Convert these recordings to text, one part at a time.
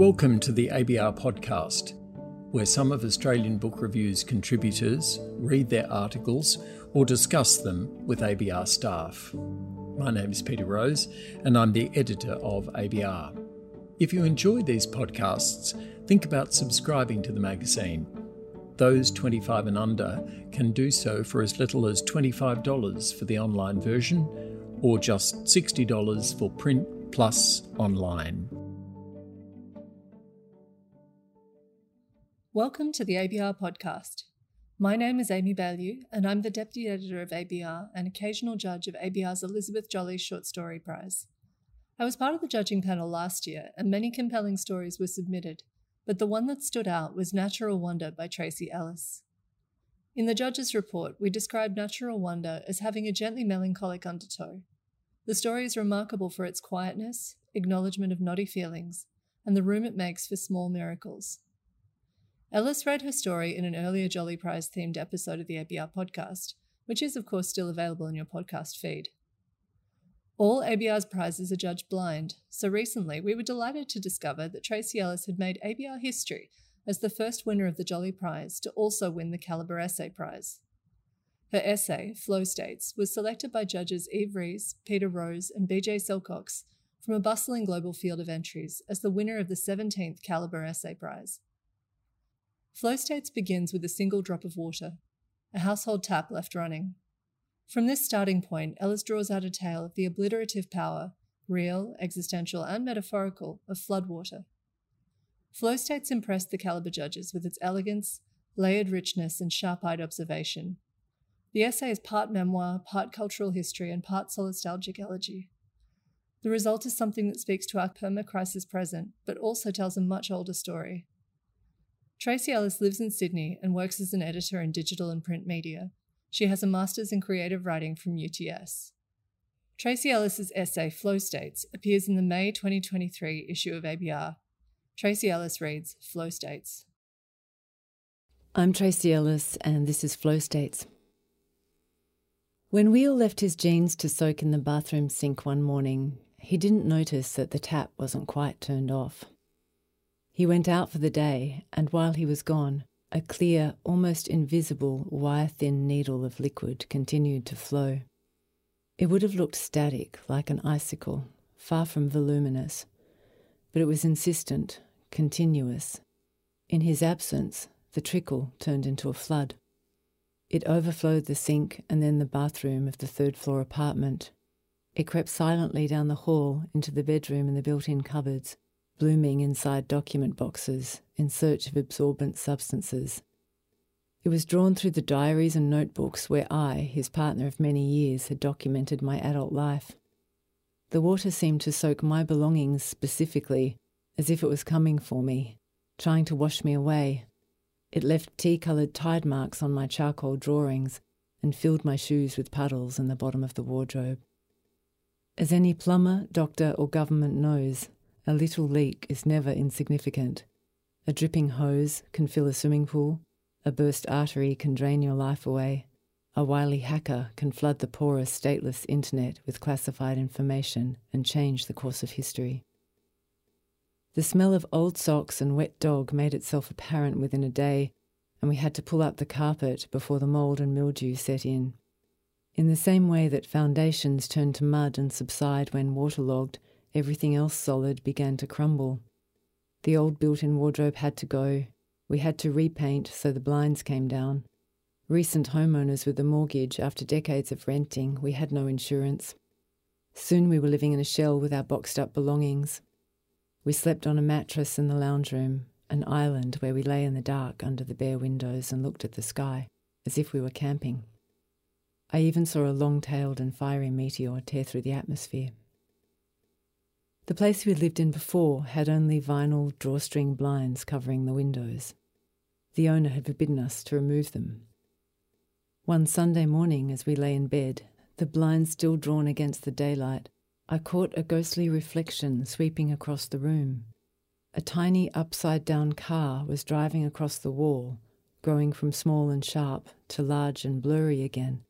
Welcome to the ABR podcast, where some of Australian Book Review's contributors read their articles or discuss them with ABR staff. My name is Peter Rose, and I'm the editor of ABR. If you enjoy these podcasts, think about subscribing to the magazine. Those 25 and under can do so for as little as $25 for the online version or just $60 for print plus online. Welcome to the ABR podcast. My name is Amy Baillieu, and I'm the Deputy Editor of ABR and occasional judge of ABR's Elizabeth Jolley Short Story Prize. I was part of the judging panel last year, and many compelling stories were submitted, but the one that stood out was Natural Wonder by Tracy Ellis. In the judge's report, we described Natural Wonder as having a gently melancholic undertow. The story is remarkable for its quietness, acknowledgement of knotty feelings, and the room it makes for small miracles. Ellis read her story in an earlier Jolley Prize themed episode of the ABR podcast, which is, of course, still available in your podcast feed. All ABR's prizes are judged blind, so recently we were delighted to discover that Tracy Ellis had made ABR history as the first winner of the Jolley Prize to also win the Calibre Essay Prize. Her essay, Flow States, was selected by judges Eve Rees, Peter Rose, and Beejay Silcox from a bustling global field of entries as the winner of the 17th Calibre Essay Prize. Flow states begins with a single drop of water, a household tap left running. From this starting point, Ellis draws out a tale of the obliterative power, real, existential, and metaphorical, of floodwater. Flow states impressed the Calibre judges with its elegance, layered richness, and sharp eyed observation. The essay is part memoir, part cultural history, and part solastalgic elegy. The result is something that speaks to our perma crisis present, but also tells a much older story. Tracy Ellis lives in Sydney and works as an editor in digital and print media. She has a master's in creative writing from UTS. Tracy Ellis's essay Flow States appears in the May 2023 issue of ABR. Tracy Ellis reads Flow States. I'm Tracy Ellis, and this is Flow States. When Wheel left his jeans to soak in the bathroom sink one morning, he didn't notice that the tap wasn't quite turned off. He went out for the day, and while he was gone, a clear, almost invisible, wire thin needle of liquid continued to flow. It would have looked static, like an icicle, far from voluminous, but it was insistent, continuous. In his absence, the trickle turned into a flood. It overflowed the sink and then the bathroom of the third floor apartment. It crept silently down the hall into the bedroom and the built in cupboards blooming inside document boxes in search of absorbent substances. It was drawn through the diaries and notebooks where I, his partner of many years, had documented my adult life. The water seemed to soak my belongings specifically, as if it was coming for me, trying to wash me away. It left tea coloured tide marks on my charcoal drawings and filled my shoes with puddles in the bottom of the wardrobe. As any plumber, doctor, or government knows, a little leak is never insignificant. A dripping hose can fill a swimming pool. A burst artery can drain your life away. A wily hacker can flood the porous, stateless internet with classified information and change the course of history. The smell of old socks and wet dog made itself apparent within a day, and we had to pull up the carpet before the mould and mildew set in. In the same way that foundations turn to mud and subside when waterlogged, Everything else solid began to crumble. The old built in wardrobe had to go. We had to repaint so the blinds came down. Recent homeowners with a mortgage after decades of renting, we had no insurance. Soon we were living in a shell with our boxed up belongings. We slept on a mattress in the lounge room, an island where we lay in the dark under the bare windows and looked at the sky, as if we were camping. I even saw a long tailed and fiery meteor tear through the atmosphere. The place we had lived in before had only vinyl drawstring blinds covering the windows. The owner had forbidden us to remove them. One Sunday morning, as we lay in bed, the blinds still drawn against the daylight, I caught a ghostly reflection sweeping across the room. A tiny upside down car was driving across the wall, growing from small and sharp to large and blurry again.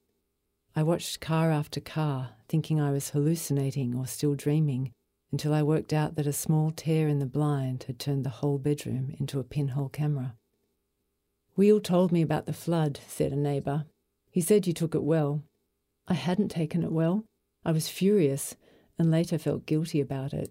I watched car after car, thinking I was hallucinating or still dreaming, until I worked out that a small tear in the blind had turned the whole bedroom into a pinhole camera. Wheel told me about the flood, said a neighbour. He said you took it well. I hadn't taken it well. I was furious and later felt guilty about it.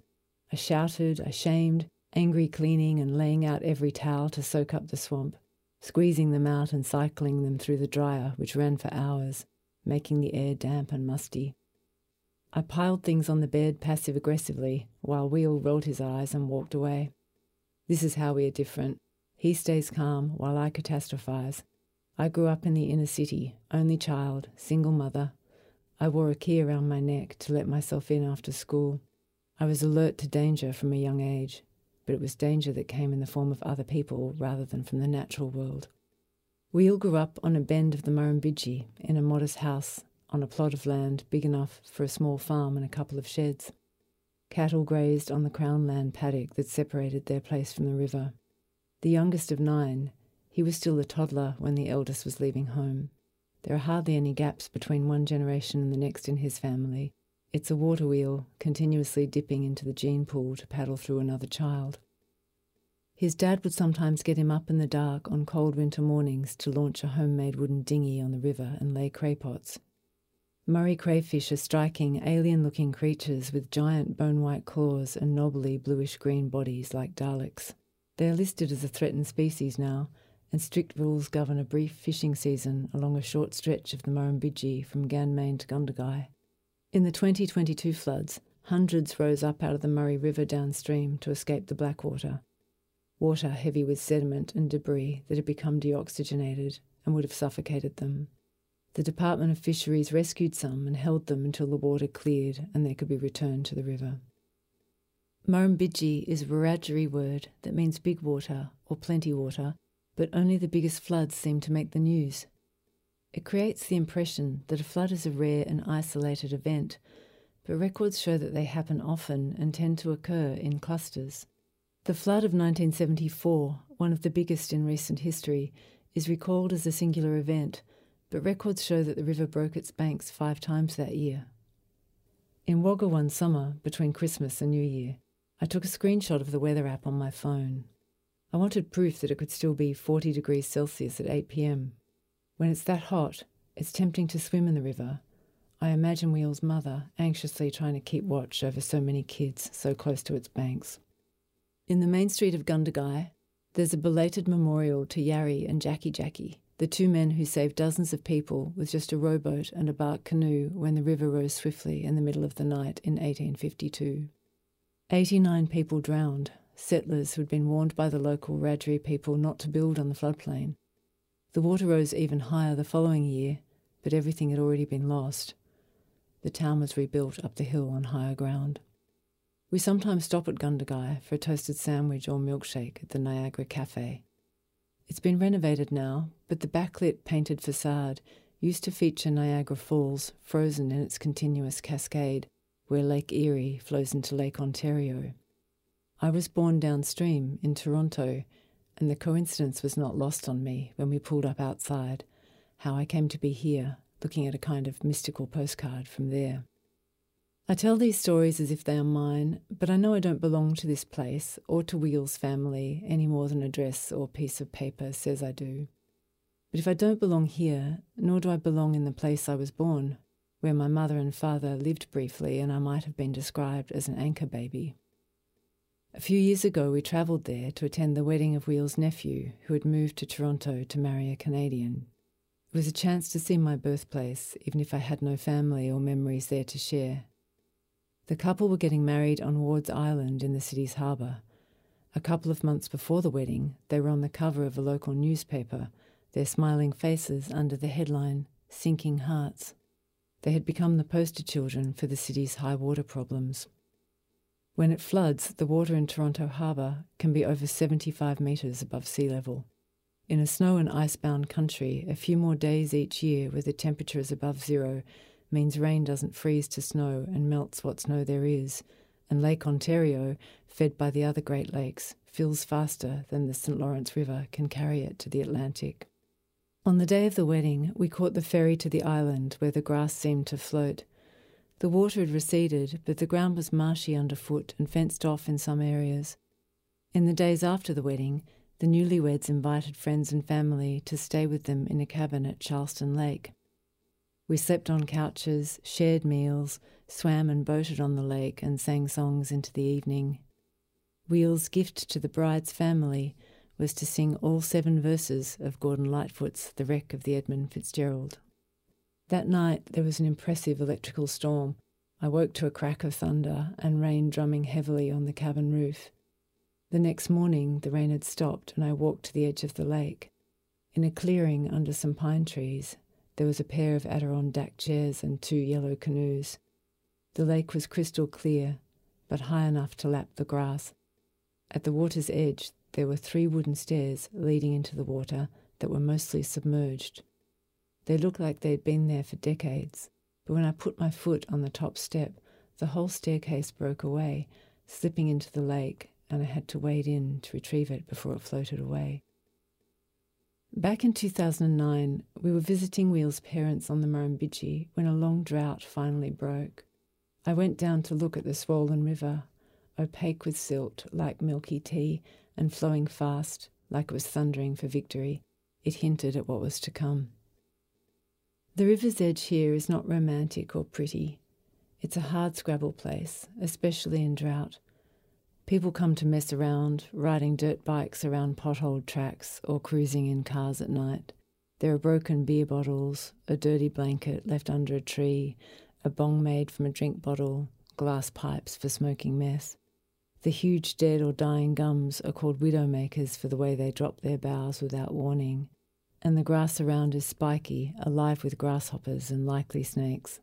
I shouted, I shamed, angry cleaning and laying out every towel to soak up the swamp, squeezing them out and cycling them through the dryer, which ran for hours, making the air damp and musty. I piled things on the bed passive aggressively while Wheel rolled his eyes and walked away. This is how we are different. He stays calm while I catastrophize. I grew up in the inner city, only child, single mother. I wore a key around my neck to let myself in after school. I was alert to danger from a young age, but it was danger that came in the form of other people rather than from the natural world. Wheel grew up on a bend of the Murrumbidgee in a modest house on a plot of land big enough for a small farm and a couple of sheds. Cattle grazed on the crown land paddock that separated their place from the river. The youngest of nine, he was still a toddler when the eldest was leaving home. There are hardly any gaps between one generation and the next in his family. It's a water wheel, continuously dipping into the gene pool to paddle through another child. His dad would sometimes get him up in the dark on cold winter mornings to launch a homemade wooden dinghy on the river and lay craypots. Murray crayfish are striking, alien looking creatures with giant bone white claws and knobbly bluish green bodies like Daleks. They are listed as a threatened species now, and strict rules govern a brief fishing season along a short stretch of the Murrumbidgee from Ganmain to Gundagai. In the 2022 floods, hundreds rose up out of the Murray River downstream to escape the Blackwater. Water heavy with sediment and debris that had become deoxygenated and would have suffocated them. The Department of Fisheries rescued some and held them until the water cleared and they could be returned to the river. Murrumbidgee is a Wiradjuri word that means big water or plenty water, but only the biggest floods seem to make the news. It creates the impression that a flood is a rare and isolated event, but records show that they happen often and tend to occur in clusters. The flood of 1974, one of the biggest in recent history, is recalled as a singular event but records show that the river broke its banks five times that year. In Wagga one summer, between Christmas and New Year, I took a screenshot of the weather app on my phone. I wanted proof that it could still be 40 degrees Celsius at 8 pm. When it's that hot, it's tempting to swim in the river. I imagine Wheel's mother anxiously trying to keep watch over so many kids so close to its banks. In the main street of Gundagai, there's a belated memorial to Yarri and Jacky Jacky, the two men who saved dozens of people with just a rowboat and a bark canoe when the river rose swiftly in the middle of the night in 1852. 89 people drowned, settlers who had been warned by the local Wiradjuri people not to build on the floodplain. The water rose even higher the following year, but everything had already been lost. The town was rebuilt up the hill on higher ground. We sometimes stop at Gundagai for a toasted sandwich or milkshake at the Niagara Cafe. It's been renovated now, but the backlit painted facade used to feature Niagara Falls frozen in its continuous cascade, where Lake Erie flows into Lake Ontario. I was born downstream in Toronto, and the coincidence was not lost on me when we pulled up outside, how I came to be here, looking at a kind of mystical postcard from there. I tell these stories as if they are mine, but I know I don't belong to this place or to Wheel's family any more than a dress or piece of paper says I do. But if I don't belong here, nor do I belong in the place I was born, where my mother and father lived briefly and I might have been described as an anchor baby. A few years ago, we travelled there to attend the wedding of Wheel's nephew, who had moved to Toronto to marry a Canadian. It was a chance to see my birthplace, even if I had no family or memories there to share. The couple were getting married on Ward's Island in the city's harbour. A couple of months before the wedding, they were on the cover of a local newspaper, their smiling faces under the headline, Sinking Hearts. They had become the poster children for the city's high water problems. When it floods, the water in Toronto Harbour can be over 75 metres above sea level. In a snow and ice bound country, a few more days each year where the temperature is above zero means rain doesn't freeze to snow and melts what snow there is, and Lake Ontario, fed by the other Great Lakes, fills faster than the St. Lawrence River can carry it to the Atlantic. On the day of the wedding, we caught the ferry to the island where the grass seemed to float. The water had receded, but the ground was marshy underfoot and fenced off in some areas. In the days after the wedding, the newlyweds invited friends and family to stay with them in a cabin at Charleston Lake. We slept on couches, shared meals, swam and boated on the lake, and sang songs into the evening. Wheel's gift to the bride's family was to sing all seven verses of Gordon Lightfoot's The Wreck of the Edmund Fitzgerald. That night there was an impressive electrical storm. I woke to a crack of thunder and rain drumming heavily on the cabin roof. The next morning the rain had stopped and I walked to the edge of the lake. In a clearing under some pine trees, there was a pair of Adirondack chairs and two yellow canoes. The lake was crystal clear, but high enough to lap the grass. At the water's edge, there were three wooden stairs leading into the water that were mostly submerged. They looked like they'd been there for decades, but when I put my foot on the top step, the whole staircase broke away, slipping into the lake, and I had to wade in to retrieve it before it floated away. Back in 2009, we were visiting Wheel's parents on the Murrumbidgee when a long drought finally broke. I went down to look at the swollen river, opaque with silt like milky tea and flowing fast like it was thundering for victory. It hinted at what was to come. The river's edge here is not romantic or pretty. It's a hard scrabble place, especially in drought. People come to mess around, riding dirt bikes around potholed tracks or cruising in cars at night. There are broken beer bottles, a dirty blanket left under a tree, a bong made from a drink bottle, glass pipes for smoking meth. The huge dead or dying gums are called widowmakers for the way they drop their boughs without warning and the grass around is spiky, alive with grasshoppers and likely snakes.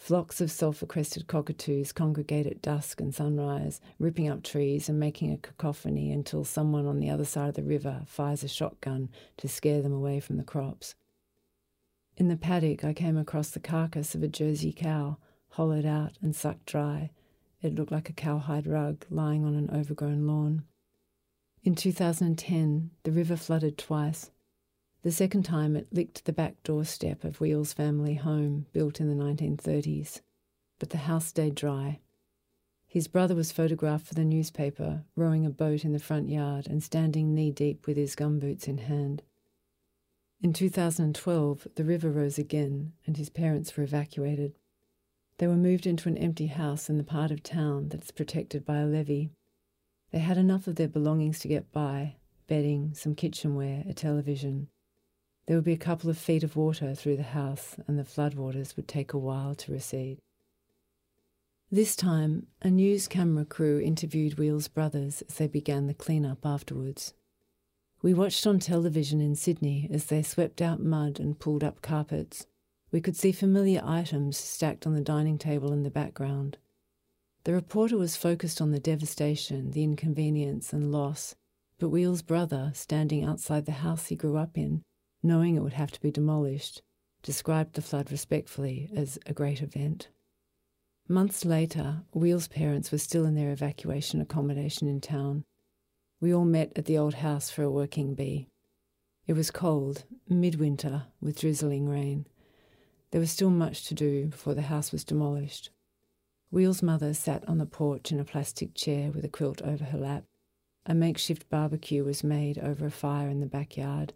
Flocks of sulphur crested cockatoos congregate at dusk and sunrise, ripping up trees and making a cacophony until someone on the other side of the river fires a shotgun to scare them away from the crops. In the paddock, I came across the carcass of a Jersey cow, hollowed out and sucked dry. It looked like a cowhide rug lying on an overgrown lawn. In 2010, the river flooded twice. The second time it licked the back doorstep of Wheel's family home, built in the 1930s, but the house stayed dry. His brother was photographed for the newspaper, rowing a boat in the front yard and standing knee deep with his gumboots in hand. In 2012, the river rose again and his parents were evacuated. They were moved into an empty house in the part of town that's protected by a levee. They had enough of their belongings to get by bedding, some kitchenware, a television. There would be a couple of feet of water through the house, and the floodwaters would take a while to recede. This time, a news camera crew interviewed Wheel's brothers as they began the clean-up afterwards. We watched on television in Sydney as they swept out mud and pulled up carpets. We could see familiar items stacked on the dining table in the background. The reporter was focused on the devastation, the inconvenience, and loss, but Wheel's brother, standing outside the house he grew up in, knowing it would have to be demolished, described the flood respectfully as a great event. Months later, Wheel's parents were still in their evacuation accommodation in town. We all met at the old house for a working bee. It was cold, midwinter, with drizzling rain. There was still much to do before the house was demolished. Wheel's mother sat on the porch in a plastic chair with a quilt over her lap. A makeshift barbecue was made over a fire in the backyard,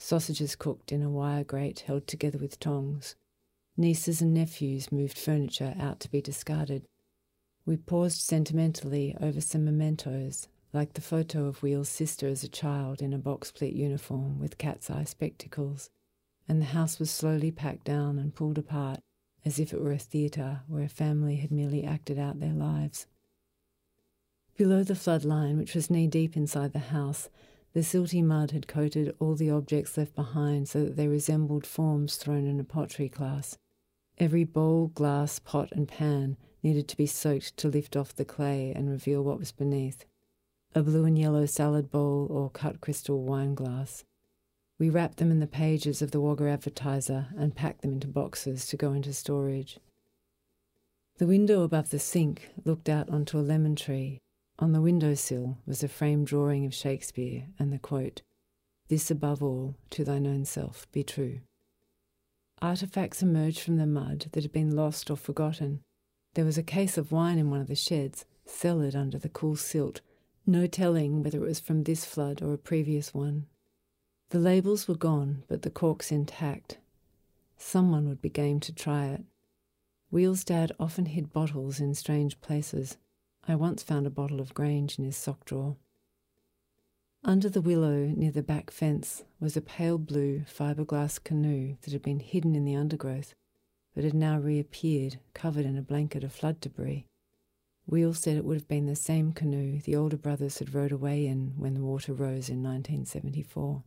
sausages cooked in a wire grate held together with tongs. Nieces and nephews moved furniture out to be discarded. We paused sentimentally over some mementos, like the photo of Wheel's sister as a child in a box pleat uniform with cat's eye spectacles, and the house was slowly packed down and pulled apart as if it were a theatre where a family had merely acted out their lives. Below the flood line, which was knee deep inside the house, the silty mud had coated all the objects left behind so that they resembled forms thrown in a pottery class. Every bowl, glass, pot, and pan needed to be soaked to lift off the clay and reveal what was beneath a blue and yellow salad bowl or cut crystal wine glass. We wrapped them in the pages of the Wagga Advertiser and packed them into boxes to go into storage. The window above the sink looked out onto a lemon tree on the windowsill was a framed drawing of Shakespeare and the quote, This above all, to thine own self be true. artifacts emerged from the mud that had been lost or forgotten. There was a case of wine in one of the sheds, cellared under the cool silt, no telling whether it was from this flood or a previous one. The labels were gone, but the corks intact. Someone would be game to try it. Wheel's dad often hid bottles in strange places. I once found a bottle of Grange in his sock drawer. Under the willow near the back fence was a pale blue fiberglass canoe that had been hidden in the undergrowth, but had now reappeared covered in a blanket of flood debris. Wheel said it would have been the same canoe the older brothers had rowed away in when the water rose in 1974.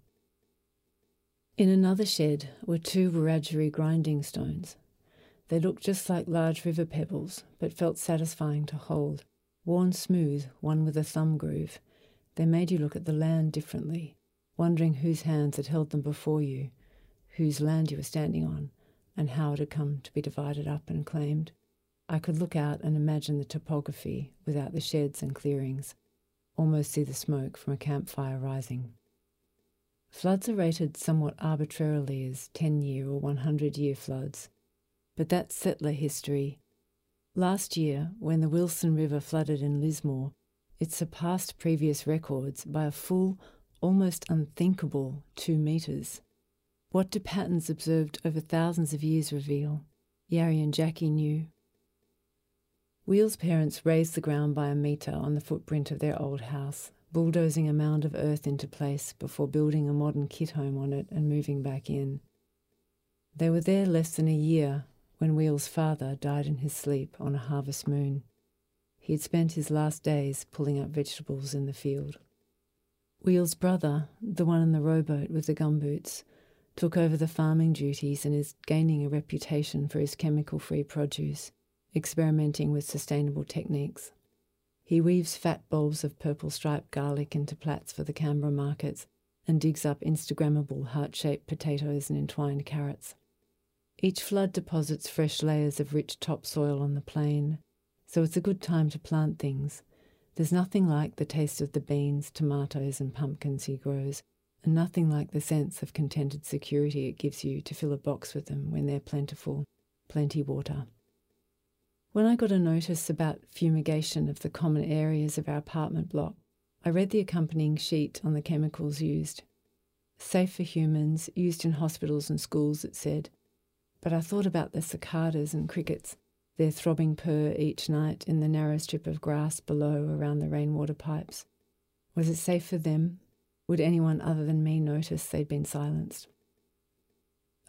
In another shed were two Wiradjuri grinding stones, they looked just like large river pebbles, but felt satisfying to hold. Worn smooth, one with a thumb groove, they made you look at the land differently, wondering whose hands had held them before you, whose land you were standing on, and how it had come to be divided up and claimed. I could look out and imagine the topography without the sheds and clearings, almost see the smoke from a campfire rising. Floods are rated somewhat arbitrarily as 10 year or 100 year floods, but that's settler history. Last year, when the Wilson River flooded in Lismore, it surpassed previous records by a full, almost unthinkable two metres. What do patterns observed over thousands of years reveal? Yarri and Jacky knew. Wheel's parents raised the ground by a metre on the footprint of their old house, bulldozing a mound of earth into place before building a modern kit home on it and moving back in. They were there less than a year when Wheel's father died in his sleep on a harvest moon. He had spent his last days pulling up vegetables in the field. Wheel's brother, the one in the rowboat with the gumboots, took over the farming duties and is gaining a reputation for his chemical free produce, experimenting with sustainable techniques. He weaves fat bulbs of purple striped garlic into plats for the Canberra markets and digs up Instagrammable heart shaped potatoes and entwined carrots. Each flood deposits fresh layers of rich topsoil on the plain, so it's a good time to plant things. There's nothing like the taste of the beans, tomatoes, and pumpkins he grows, and nothing like the sense of contented security it gives you to fill a box with them when they're plentiful, plenty water. When I got a notice about fumigation of the common areas of our apartment block, I read the accompanying sheet on the chemicals used. Safe for humans, used in hospitals and schools, it said, but I thought about the cicadas and crickets, their throbbing purr each night in the narrow strip of grass below around the rainwater pipes. Was it safe for them? Would anyone other than me notice they'd been silenced?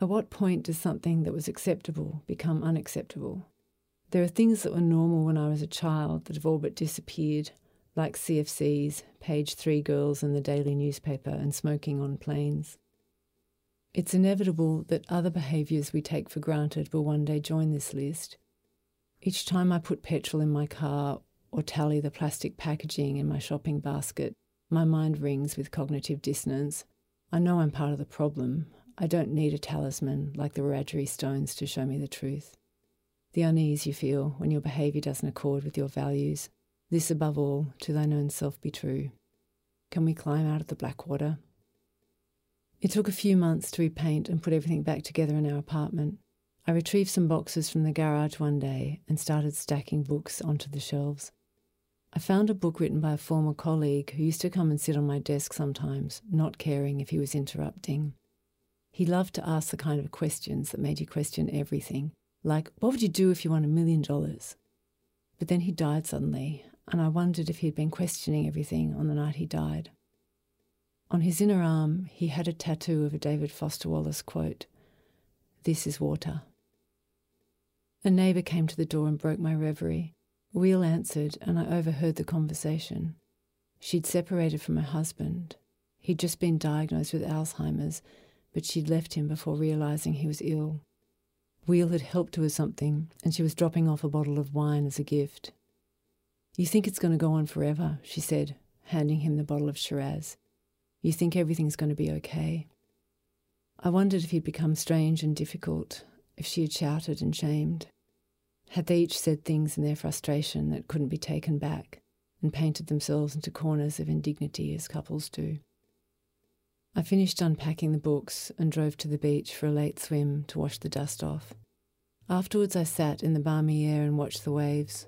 At what point does something that was acceptable become unacceptable? There are things that were normal when I was a child that have all but disappeared, like CFCs, page three girls in the daily newspaper, and smoking on planes. It's inevitable that other behaviours we take for granted will one day join this list. Each time I put petrol in my car or tally the plastic packaging in my shopping basket, my mind rings with cognitive dissonance. I know I'm part of the problem. I don't need a talisman like the Wiradjuri stones to show me the truth. The unease you feel when your behaviour doesn't accord with your values. This above all, to thine own self be true. Can we climb out of the black water? It took a few months to repaint and put everything back together in our apartment. I retrieved some boxes from the garage one day and started stacking books onto the shelves. I found a book written by a former colleague who used to come and sit on my desk sometimes, not caring if he was interrupting. He loved to ask the kind of questions that made you question everything, like, What would you do if you won a million dollars? But then he died suddenly, and I wondered if he'd been questioning everything on the night he died. On his inner arm, he had a tattoo of a David Foster Wallace quote This is water. A neighbour came to the door and broke my reverie. Wheel answered, and I overheard the conversation. She'd separated from her husband. He'd just been diagnosed with Alzheimer's, but she'd left him before realising he was ill. Wheel had helped her with something, and she was dropping off a bottle of wine as a gift. You think it's going to go on forever, she said, handing him the bottle of Shiraz. You think everything's going to be okay. I wondered if he'd become strange and difficult, if she had shouted and shamed. Had they each said things in their frustration that couldn't be taken back and painted themselves into corners of indignity as couples do? I finished unpacking the books and drove to the beach for a late swim to wash the dust off. Afterwards, I sat in the balmy air and watched the waves.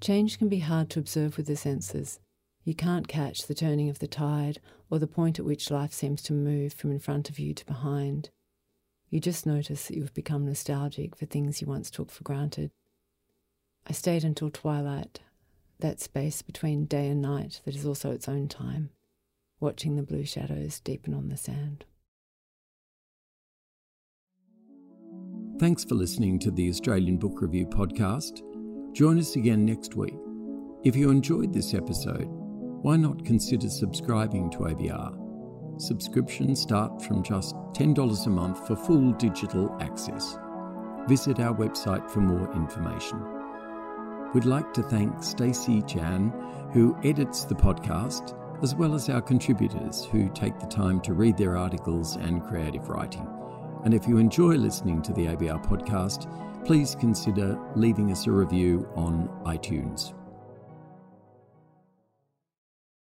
Change can be hard to observe with the senses. You can't catch the turning of the tide or the point at which life seems to move from in front of you to behind. You just notice that you've become nostalgic for things you once took for granted. I stayed until twilight, that space between day and night that is also its own time, watching the blue shadows deepen on the sand. Thanks for listening to the Australian Book Review podcast. Join us again next week. If you enjoyed this episode, why not consider subscribing to ABR? Subscriptions start from just $10 a month for full digital access. Visit our website for more information. We'd like to thank Stacey Chan, who edits the podcast, as well as our contributors who take the time to read their articles and creative writing. And if you enjoy listening to the ABR podcast, please consider leaving us a review on iTunes.